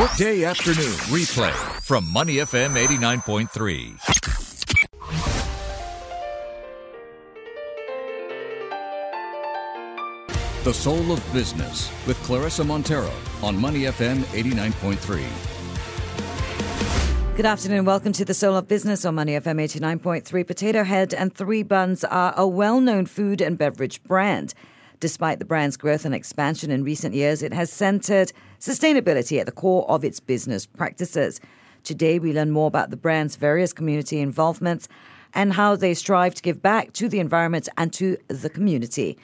Workday afternoon replay from Money FM 89.3. The Soul of Business with Claressa Monteiro on Money FM 89.3. Good afternoon. Welcome to the Soul of Business on Money FM 89.3. Potato Head and Three Buns are a well known food and beverage brand. Despite the brand's growth and expansion in recent years, it has centered sustainability at the core of its business practices. Today, we learn more about the brand's various community involvements and how they strive to give back to the environment and to the community.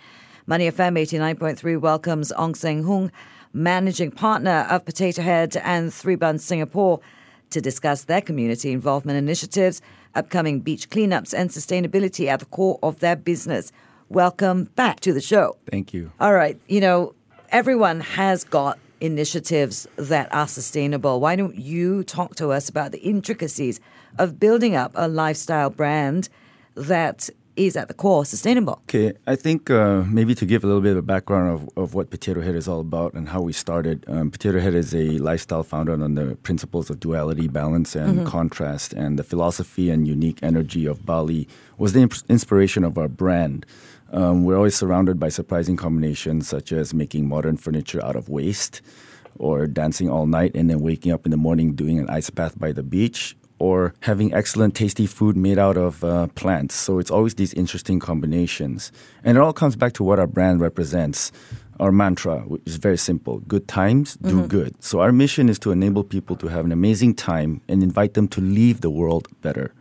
Money FM 89.3 welcomes Ong Seng Hung, managing partner of Potato Head and Three Buns Singapore, to discuss their community involvement initiatives, upcoming beach cleanups, and sustainability at the core of their business. Welcome back to the show. Thank you. All right. You know, everyone has got initiatives that are sustainable. Why don't you talk to us about the intricacies of building up a lifestyle brand that is at the core sustainable? Okay, I think uh, maybe to give a little bit of a background of, of what Potato Head is all about and how we started. Um, Potato Head is a lifestyle founded on the principles of duality, balance, and mm-hmm. contrast. And the philosophy and unique energy of Bali was the imp- inspiration of our brand. Um, we're always surrounded by surprising combinations, such as making modern furniture out of waste, or dancing all night and then waking up in the morning doing an ice bath by the beach, or having excellent, tasty food made out of uh, plants. So it's always these interesting combinations. And it all comes back to what our brand represents. Our mantra, which is very simple good times, do mm-hmm. good. So our mission is to enable people to have an amazing time and invite them to leave the world better.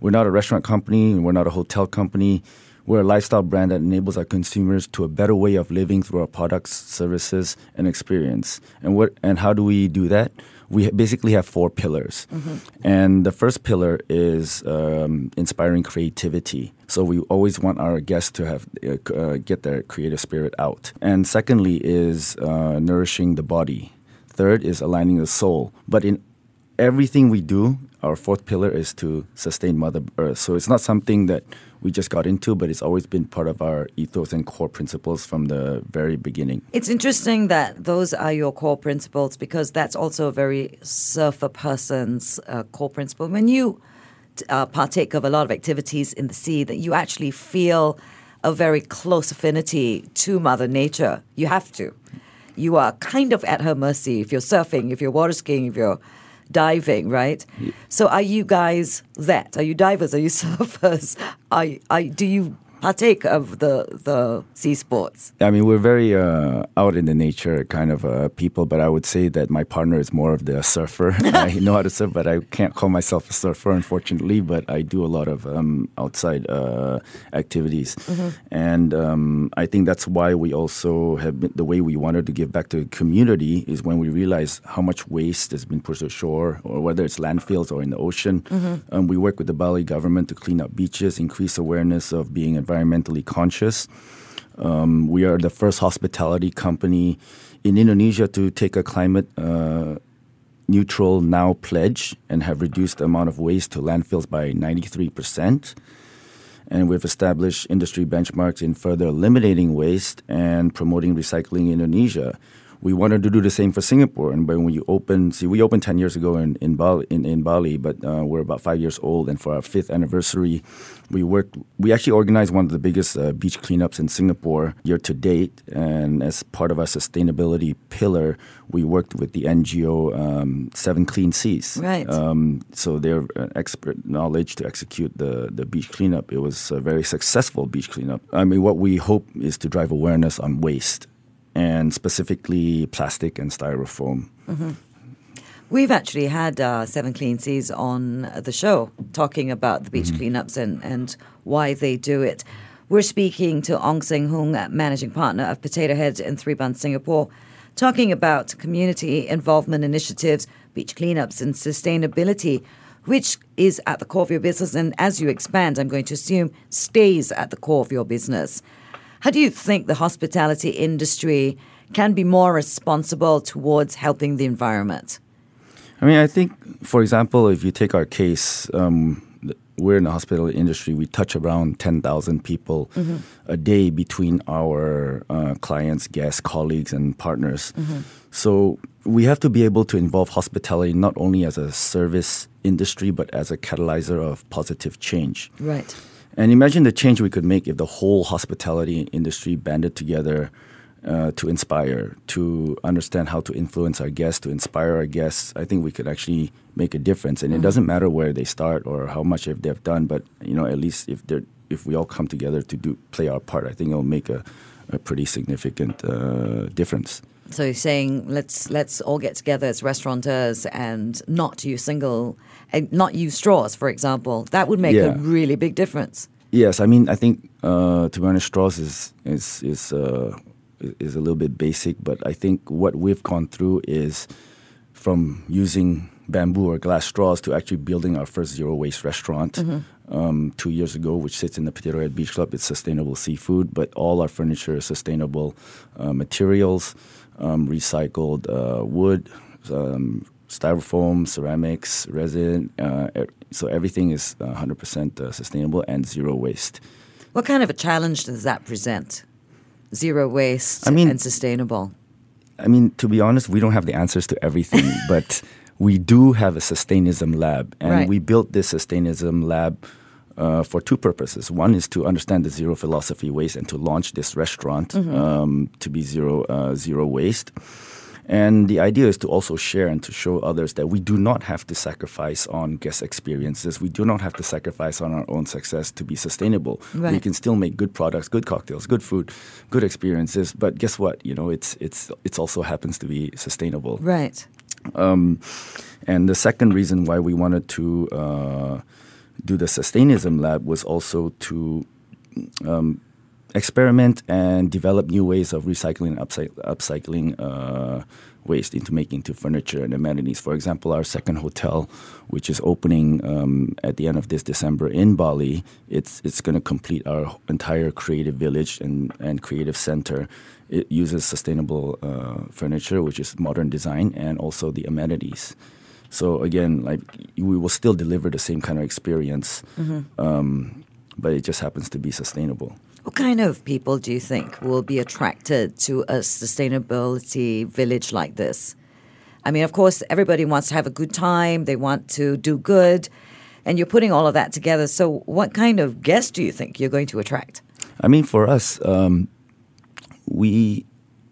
We're not a restaurant company, and we're not a hotel company. We're a lifestyle brand that enables our consumers to a better way of living through our products, services, and experience. And what and how do we do that? We basically have four pillars, mm-hmm. and the first pillar is um, inspiring creativity. So we always want our guests to have uh, uh, get their creative spirit out. And secondly is uh, nourishing the body. Third is aligning the soul. But in everything we do, our fourth pillar is to sustain Mother Earth. So it's not something that we just got into, but it's always been part of our ethos and core principles from the very beginning. It's interesting that those are your core principles because that's also a very surfer person's uh, core principle. When you uh, partake of a lot of activities in the sea, that you actually feel a very close affinity to Mother Nature. You have to. You are kind of at her mercy if you're surfing, if you're water skiing, if you're diving, right? Yeah. So are you guys that? Are you divers? Are you surfers? Are, are, do you partake of the the sea sports? I mean, we're very uh, out in the nature kind of uh, people, but I would say that my partner is more of the surfer. I know how to surf, but I can't call myself a surfer, unfortunately. But I do a lot of um, outside uh, activities, mm-hmm. and um, I think that's why we also have been, the way we wanted to give back to the community is when we realize how much waste has been pushed ashore, or whether it's landfills or in the ocean. Mm-hmm. Um, we work with the Bali government to clean up beaches, increase awareness of being environmentally conscious. Um, we are the first hospitality company in Indonesia to take a climate uh, neutral now pledge and have reduced the amount of waste to landfills by 93%. And we've established industry benchmarks in further eliminating waste and promoting recycling in Indonesia we wanted to do the same for Singapore. And when we opened, see, we opened 10 years ago in, in Bali, in, in Bali but uh, we're about five years old. And for our fifth anniversary, we worked, we actually organized one of the biggest uh, beach cleanups in Singapore year to date. And as part of our sustainability pillar, we worked with the NGO um, Seven Clean Seas. Right. Um, so they're expert knowledge to execute the, the beach cleanup. It was a very successful beach cleanup. I mean, what we hope is to drive awareness on waste and specifically plastic and styrofoam. Mm-hmm. We've actually had uh, Seven Clean Seas on the show talking about the beach mm-hmm. cleanups and, and why they do it. We're speaking to Ong Seng Hung, managing partner of Potato Head in Three Buns Singapore, talking about community involvement initiatives, beach cleanups, and sustainability, which is at the core of your business. And as you expand, I'm going to assume stays at the core of your business. How do you think the hospitality industry can be more responsible towards helping the environment? I mean, I think, for example, if you take our case, um, we're in the hospitality industry. We touch around 10,000 people Mm-hmm. a day between our uh, clients, guests, colleagues, and partners. Mm-hmm. So we have to be able to involve hospitality not only as a service industry, but as a catalyzer of positive change. Right. And imagine the change we could make if the whole hospitality industry banded together uh, to inspire, to understand how to influence our guests, to inspire our guests. I think we could actually make a difference. And it doesn't matter where they start or how much if they've done, but you know, at least if they're if we all come together to do play our part, I think it'll make a, a pretty significant uh, difference. So you're saying let's let's all get together as restaurateurs and not use single, and not use straws, for example. That would make a really big difference. Yes, I mean, I think uh, to be honest, straws is is is uh, is a little bit basic, but I think what we've gone through is from using bamboo or glass straws to actually building our first zero waste restaurant um, two years ago, which sits in the Potato Head Beach Club. It's sustainable seafood, but all our furniture is sustainable uh, materials, um, recycled uh, wood. Um, styrofoam, ceramics, resin, uh, so everything is uh, 100% uh, sustainable and zero waste. What kind of a challenge does that present? Zero waste I mean- and sustainable. I mean, to be honest, we don't have the answers to everything, but we do have a Sustainism lab, and Right. we built this Sustainism lab uh, for two purposes. One is to understand the zero philosophy waste and to launch this restaurant um, to be zero uh, zero waste. And the idea is to also share and to show others that we do not have to sacrifice on guest experiences. We do not have to sacrifice on our own success to be sustainable. We can still make good products, good cocktails, good food, good experiences. But guess what? You know, it's it's it's also happens to be sustainable. Right. And the second reason why we wanted to uh, do the Sustainism Lab was also to um, experiment and develop new ways of recycling and upcy- upcycling uh, waste into making into furniture and amenities. For example, our second hotel, which is opening um, at the end of this December in Bali, it's it's going to complete our entire creative village and, and creative center. It uses sustainable uh, furniture, which is modern design, and also the amenities. So again, like we will still deliver the same kind of experience, um, but it just happens to be sustainable. What kind of people do you think will be attracted to a sustainability village like this? I mean, of course, everybody wants to have a good time, they want to do good, and you're putting all of that together. So, what kind of guests do you think you're going to attract? I mean, for us, um, we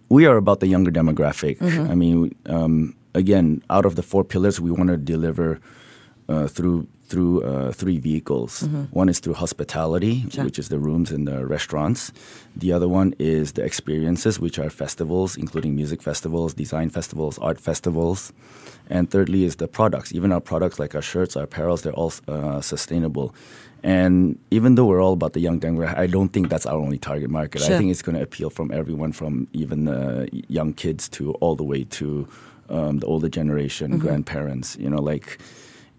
we are about the younger demographic. I mean, um, again, out of the four pillars, we want to deliver uh, through through uh, three vehicles. One is through hospitality, Sure. which is the rooms and the restaurants. The other one is the experiences, which are festivals, including music festivals, design festivals, art festivals. And thirdly is the products. Even our products, like our shirts, our apparels, they're all uh, sustainable. And even though we're all about the young demographic, I don't think that's our only target market. Sure. I think it's going to appeal from everyone, from even uh, young kids to all the way to um, the older generation, Mm-hmm. grandparents. You know, like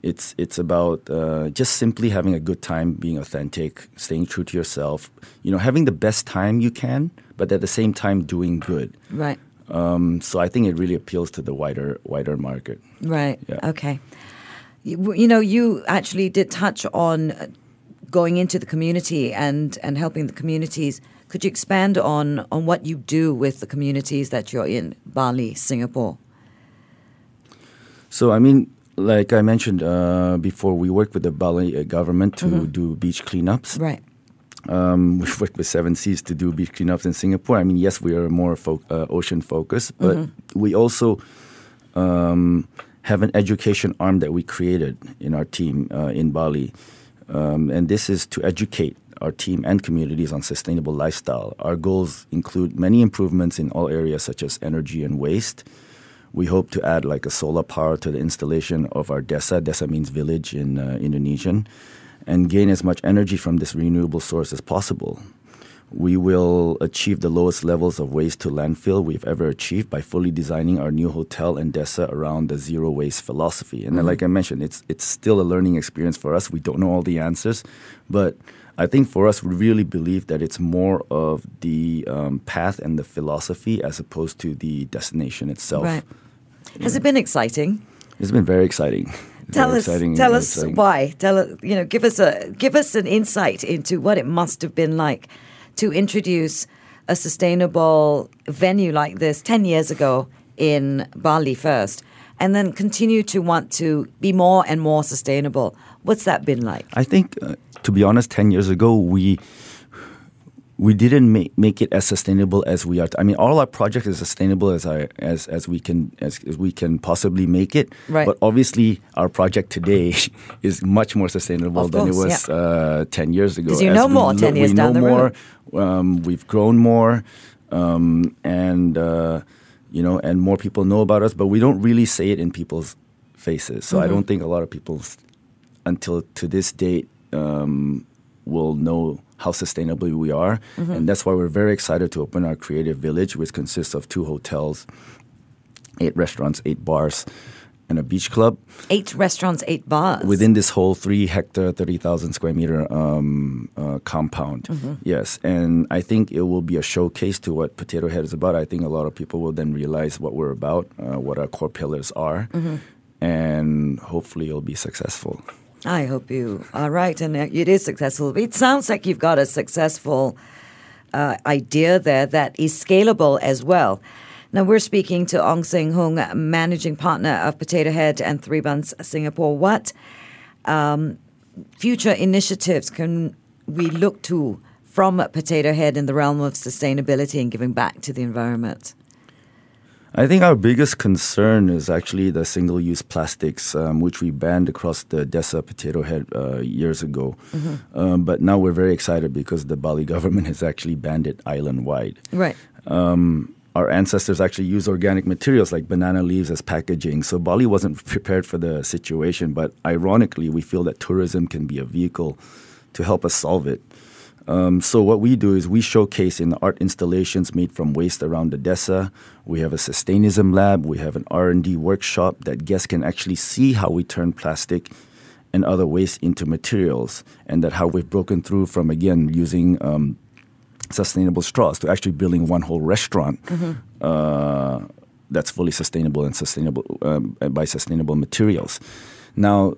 it's it's about uh, just simply having a good time, being authentic, staying true to yourself. You know, having the best time you can, but at the same time doing good. Right. Um, so I think it really appeals to the wider wider market. Right. Yeah. Okay. You, you know, you actually did touch on going into the community and, and helping the communities. Could you expand on, on what you do with the communities that you're in, Bali, Singapore? So I mean, like I mentioned uh, before, we work with the Bali uh, government to do beach cleanups. Right. Um, we've worked with Seven Seas to do beach cleanups in Singapore. I mean, yes, we are more fo- uh, ocean focused, but we also um, have an education arm that we created in our team uh, in Bali. Um, and this is to educate our team and communities on sustainable lifestyle. Our goals include many improvements in all areas such as energy and waste. We hope to add like a solar power to the installation of our desa. Desa means village in uh, Indonesian, and gain as much energy from this renewable source as possible. We will achieve the lowest levels of waste to landfill we've ever achieved by fully designing our new hotel and desa around the zero waste philosophy. And then, like I mentioned, it's it's still a learning experience for us. We don't know all the answers, but I think for us, we really believe that it's more of the um, path and the philosophy as opposed to the destination itself. Right. Has it been exciting? It's been very exciting. Tell Very us, exciting, tell us exciting. why. Tell us, you know, give us a give us an insight into what it must have been like to introduce a sustainable venue like this ten years ago in Bali first, and then continue to want to be more and more sustainable. What's that been like? I think, uh, to be honest, ten years ago we we didn't make, make it as sustainable as we are. I mean, all our projects is sustainable as I, as as we can as, as we can possibly make it. Right. But obviously, our project today is much more sustainable Of than it was yeah. uh, ten years ago. 'Cause you As know more 10 years we down know the more. road. Um, we've grown more, um, and uh, you know, and more people know about us. But we don't really say it in people's faces. So I Mm-hmm. don't think a lot of people, until to this date, um, will know how sustainable we are, Mm-hmm. and that's why we're very excited to open our creative village, which consists of two hotels, eight restaurants, eight bars, and a beach club Eight restaurants, eight bars. within this whole three hectare, 30,000 square meter um, uh, compound. Yes. And I think it will be a showcase to what Potato Head is about. I think a lot of people will then realize what we're about, uh, what our core pillars are, and hopefully it'll be successful. I hope you are right, and it is successful. It sounds like you've got a successful uh, idea there that is scalable as well. Now we're speaking to Ong Sing Hung, managing partner of Potato Head and Three Buns Singapore. What um, future initiatives can we look to from Potato Head in the realm of sustainability and giving back to the environment? I think our biggest concern is actually the single use plastics, um, which we banned across the Desa Potato Head uh, years ago. Um, but now we're very excited because the Bali government has actually banned it island wide. Right. um, our ancestors actually used organic materials like banana leaves as packaging. So Bali wasn't prepared for the situation, but ironically, we feel that tourism can be a vehicle to help us solve it. Um, so what we do is we showcase in art installations made from waste around Desa. We have a sustainism lab. We have an R&D workshop that guests can actually see how we turn plastic and other waste into materials, and that how we've broken through from again using um, sustainable straws to actually building one whole restaurant uh, that's fully sustainable and sustainable um, by sustainable materials. Now,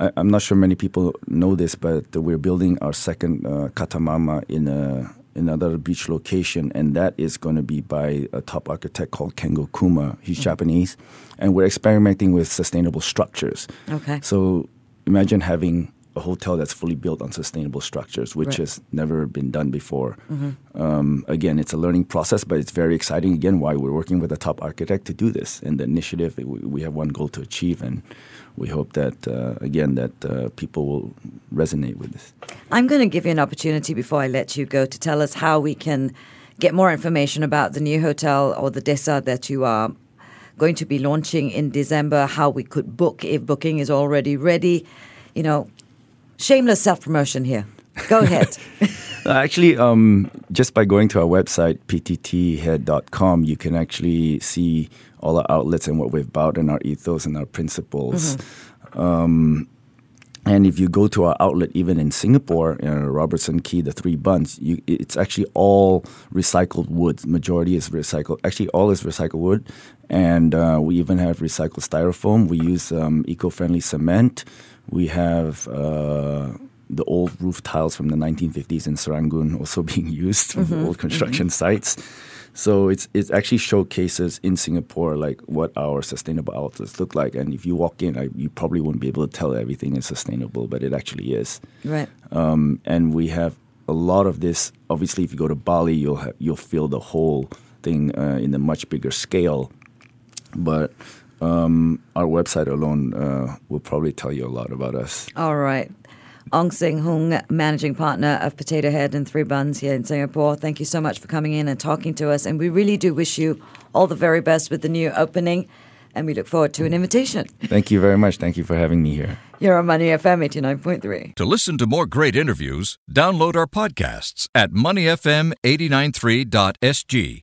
I, I'm not sure many people know this, but we're building our second uh, Katamama in a another beach location, and that is going to be by a top architect called Kengo Kuma. He's Japanese, and we're experimenting with sustainable structures. Okay. So imagine having a hotel that's fully built on sustainable structures, which Right. has never been done before. Um, again, it's a learning process, but it's very exciting. Again, why we're working with a top architect to do this, and the initiative we, we have one goal to achieve, and we hope that uh, again that uh, people will resonate with this. I'm going to give you an opportunity before I let you go to tell us how we can get more information about the new hotel or the Desa that you are going to be launching in December, how we could book if booking is already ready. You know, shameless self promotion here. Go ahead. Uh, Actually, um, just by going to our website, ptthead.com, you can actually see all our outlets and what we've about and our ethos and our principles. Um, and if you go to our outlet, even in Singapore, you know, Robertson Quay, the Three Buns, you, it's actually all recycled wood. Majority is recycled. Actually, all is recycled wood, and uh, we even have recycled styrofoam. We use um, eco-friendly cement. We have uh, the old roof tiles from the 1950s in Serangoon also being used from the old construction sites. So it's it actually showcases in Singapore like what our sustainable outlets look like. And if you walk in, I, you probably wouldn't be able to tell everything is sustainable, but it actually is. right. Um, and we have a lot of this. Obviously, if you go to Bali, you'll ha- you'll feel the whole thing uh, in a much bigger scale. But um, our website alone uh, will probably tell you a lot about us. All right. Ong Sing Hung, managing partner of Potato Head and Three Buns here in Singapore. Thank you so much for coming in and talking to us. And we really do wish you all the very best with the new opening. And we look forward to an invitation. Thank you very much. Thank you for having me here. You're on Money FM 89.3. To listen to more great interviews, download our podcasts at moneyfm893.sg